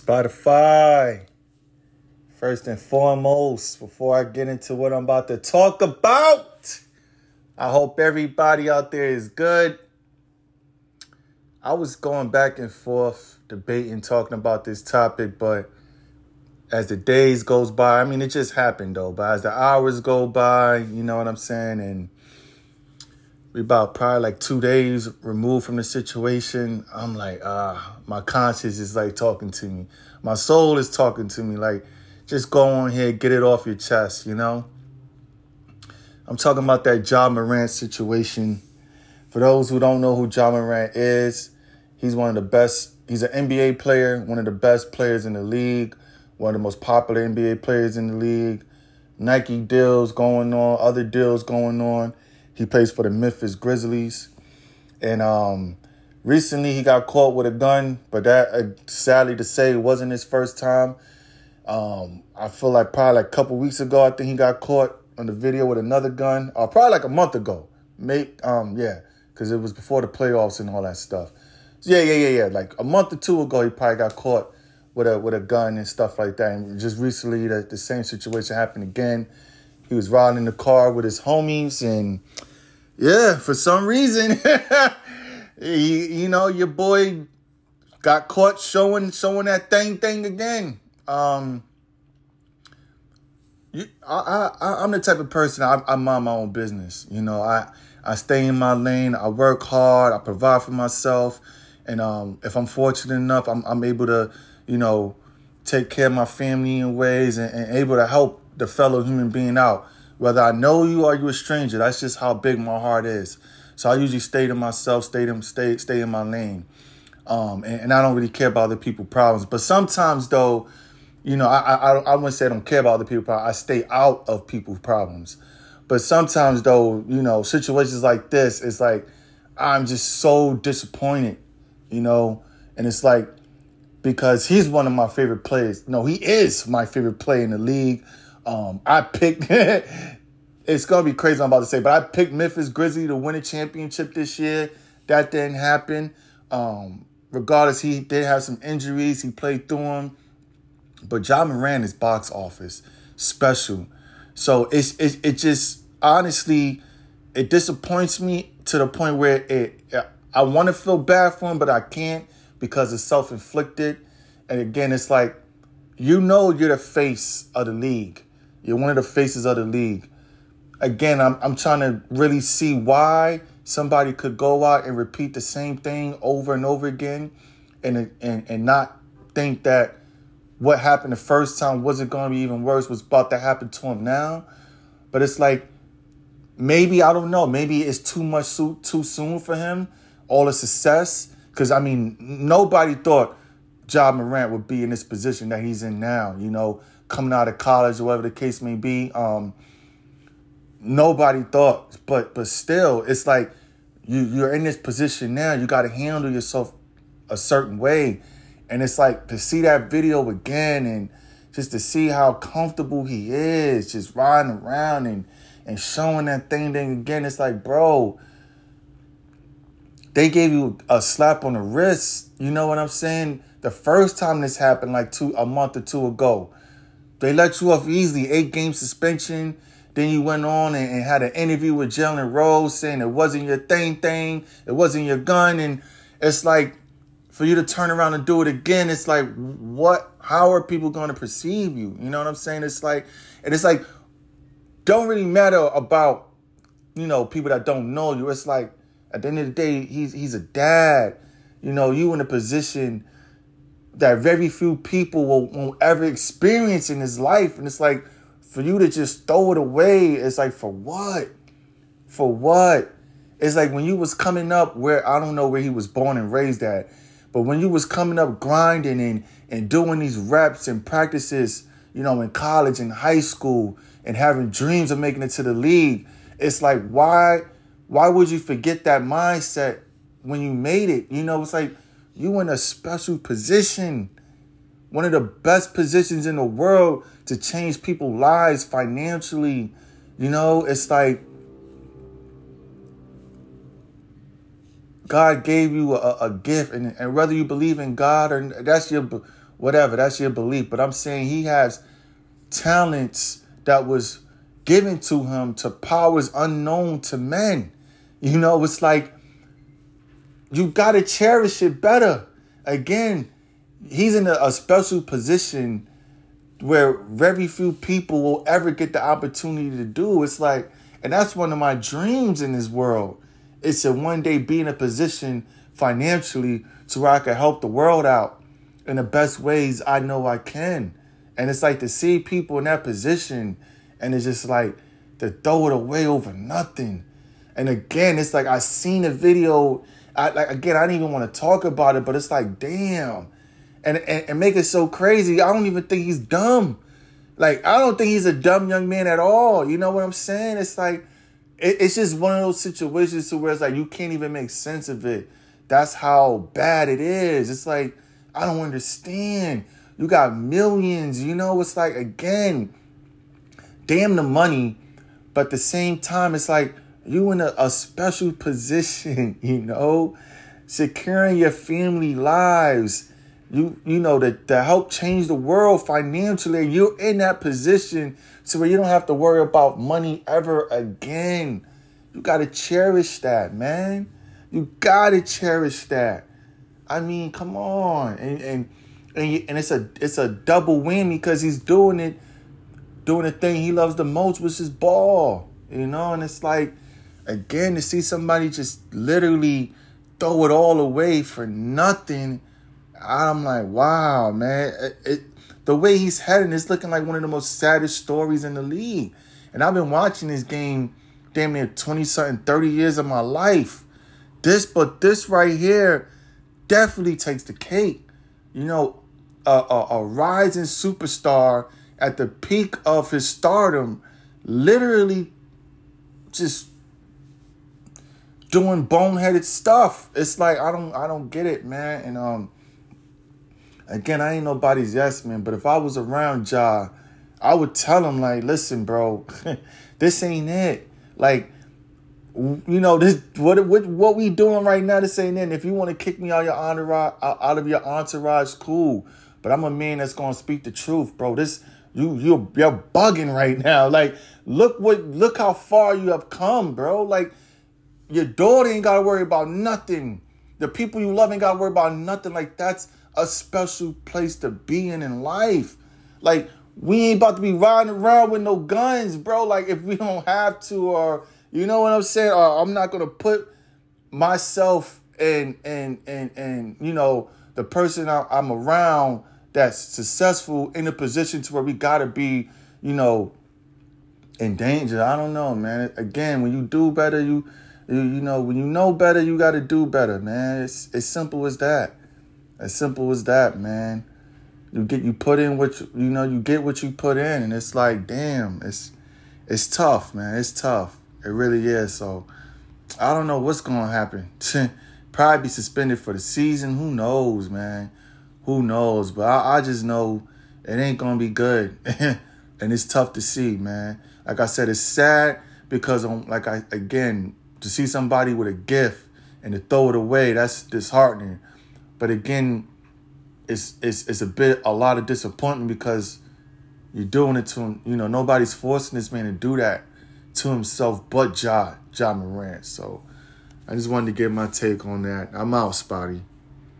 Spotify. First and foremost, before I get into what I'm about to talk about, I hope everybody out there is good. I was going back and forth, debating, talking about this topic, but as the days goes by, I mean, it just happened though. But as the hours go by, you know what I'm saying, and we about probably like two days removed from the situation. I'm like, ah, my conscience is like talking to me. My soul is talking to me. Like, just go on here, get it off your chest, you know? I'm talking about that Ja Morant situation. For those who don't know who Ja Morant is, he's one of the best, he's an NBA player, one of the best players in the league, one of the most popular NBA players in the league. Nike deals going on, other deals going on he plays for the Memphis Grizzlies. And um, recently he got caught with a gun, but that, uh, sadly to say, wasn't his first time. Um, I feel like probably like a couple weeks ago, I think he got caught on the video with another gun, or uh, probably like a month ago. Mate, um, yeah, because it was before the playoffs and all that stuff. So yeah, yeah, yeah, yeah. Like a month or two ago, he probably got caught with a with a gun and stuff like that. And just recently, the, the same situation happened again. He was riding in the car with his homies, and yeah, for some reason, he, you know, your boy got caught showing showing that thing thing again. Um, you, I, I, I'm the type of person I, I mind my own business. You know, I, I stay in my lane. I work hard. I provide for myself, and um, if I'm fortunate enough, I'm, I'm able to, you know, take care of my family in ways and, and able to help the fellow human being out. Whether I know you or you a stranger, that's just how big my heart is. So I usually stay to myself, stay to stay stay in my lane, um, and, and, I don't really care about other people's problems. But sometimes though, you know, I I, I wouldn't say I don't care about other people's problems. I stay out of people's problems. But sometimes though, you know, situations like this, it's like I'm just so disappointed, you know, and it's like because he's one of my favorite players. No, he is my favorite player in the league. Um, I picked. it's gonna be crazy. I'm about to say, but I picked Memphis Grizzly to win a championship this year. That didn't happen. Um, regardless, he did have some injuries. He played through them. But Ja Morant is box office special. So it's it, it just honestly it disappoints me to the point where it I want to feel bad for him, but I can't because it's self inflicted. And again, it's like you know you're the face of the league. You're one of the faces of the league. Again, I'm I'm trying to really see why somebody could go out and repeat the same thing over and over again and and and not think that what happened the first time wasn't going to be even worse was about to happen to him now. But it's like maybe I don't know, maybe it's too much too, soon for him all the success cuz I mean nobody thought Ja Morant would be in this position that he's in now, you know, coming out of college or whatever the case may be. Um, nobody thought, but but still, it's like you you're in this position now. You got to handle yourself a certain way, and it's like to see that video again and just to see how comfortable he is, just riding around and and showing that thing thing again. It's like, bro, they gave you a slap on the wrist. You know what I'm saying? The first time this happened, like two a month or two ago, they let you off easily, eight game suspension. Then you went on and, and had an interview with Jalen Rose saying it wasn't your thing thing, it wasn't your gun, and it's like for you to turn around and do it again, it's like what? How are people going to perceive you? You know what I'm saying? It's like, and it's like, don't really matter about you know people that don't know you. It's like at the end of the day, he's he's a dad. You know, you in a position that very few people will, won't ever experience in his life. And it's like, for you to just throw it away, it's like, for what? For what? It's like when you was coming up where, I don't know where he was born and raised at, but when you was coming up grinding and, and doing these reps and practices, you know, in college and high school and having dreams of making it to the league, it's like, why, why would you forget that mindset when you made it? You know, it's like, you in a special position, one of the best positions in the world to change people's lives financially. You know, it's like God gave you a, a gift, and, and whether you believe in God or that's your whatever, that's your belief. But I'm saying he has talents that was given to him to powers unknown to men. You know, it's like you got to cherish it better. Again, he's in a, a, special position where very few people will ever get the opportunity to do. It's like, and that's one of my dreams in this world. It's to one day be in a position financially to where I can help the world out in the best ways I know I can. And it's like to see people in that position and it's just like to throw it away over nothing. And again, it's like I seen a video. I like again, I didn't even want to talk about it, but it's like, damn. And, and and make it so crazy. I don't even think he's dumb. Like, I don't think he's a dumb young man at all. You know what I'm saying? It's like it, it's just one of those situations to where it's like you can't even make sense of it. That's how bad it is. It's like, I don't understand. You got millions, you know, it's like again, damn the money, but at the same time, it's like you in a, a special position, you know, securing your family lives. You you know that to help change the world financially. You're in that position so where you don't have to worry about money ever again. You gotta cherish that, man. You gotta cherish that. I mean, come on, and and and, and it's a it's a double win because he's doing it, doing the thing he loves the most, which is ball. You know, and it's like, again, to see somebody just literally throw it all away for nothing. I'm like, wow, man. It, it, the way he's heading is looking like one of the most saddest stories in the league. And I've been watching this game damn near 20 something, 30 years of my life. This, but this right here definitely takes the cake. You know, a, a, a rising superstar at the peak of his stardom, literally just doing boneheaded stuff. It's like I don't I don't get it, man. And um again, I ain't nobody's yes man, but if I was around Ja, I would tell him like, listen, bro, this ain't it. Like you know this what what what we doing right now this ain't it. If you want to kick me out your entourage out of your entourage, cool. But I'm a man that's gonna speak the truth, bro. This you you you're bugging right now. Like look what look how far you have come, bro. Like your daughter ain't gotta worry about nothing. The people you love ain't gotta worry about nothing. Like that's a special place to be in in life. Like we ain't about to be riding around with no guns, bro. Like if we don't have to, or you know what I'm saying, or I'm not gonna put myself and and and and you know the person I, I'm around that's successful in a position to where we gotta be, you know, in danger. I don't know, man. Again, when you do better, you you, know, when you know better, you gotta do better, man. It's as simple as that. As simple as that, man. You get you put in what you, you know, you get what you put in, and it's like, damn, it's it's tough, man. It's tough. It really is. So I don't know what's gonna happen. Probably be suspended for the season. Who knows, man? who knows? But I, I just know it ain't gonna be good, and it's tough to see, man. Like I said, it's sad because I'm like I again to see somebody with a gift and to throw it away. That's disheartening. But again, it's it's it's a bit a lot of disappointment because you're doing it to him. You know, nobody's forcing this man to do that to himself but Ja Ja Morant. So I just wanted to get my take on that. I'm out, Spotify.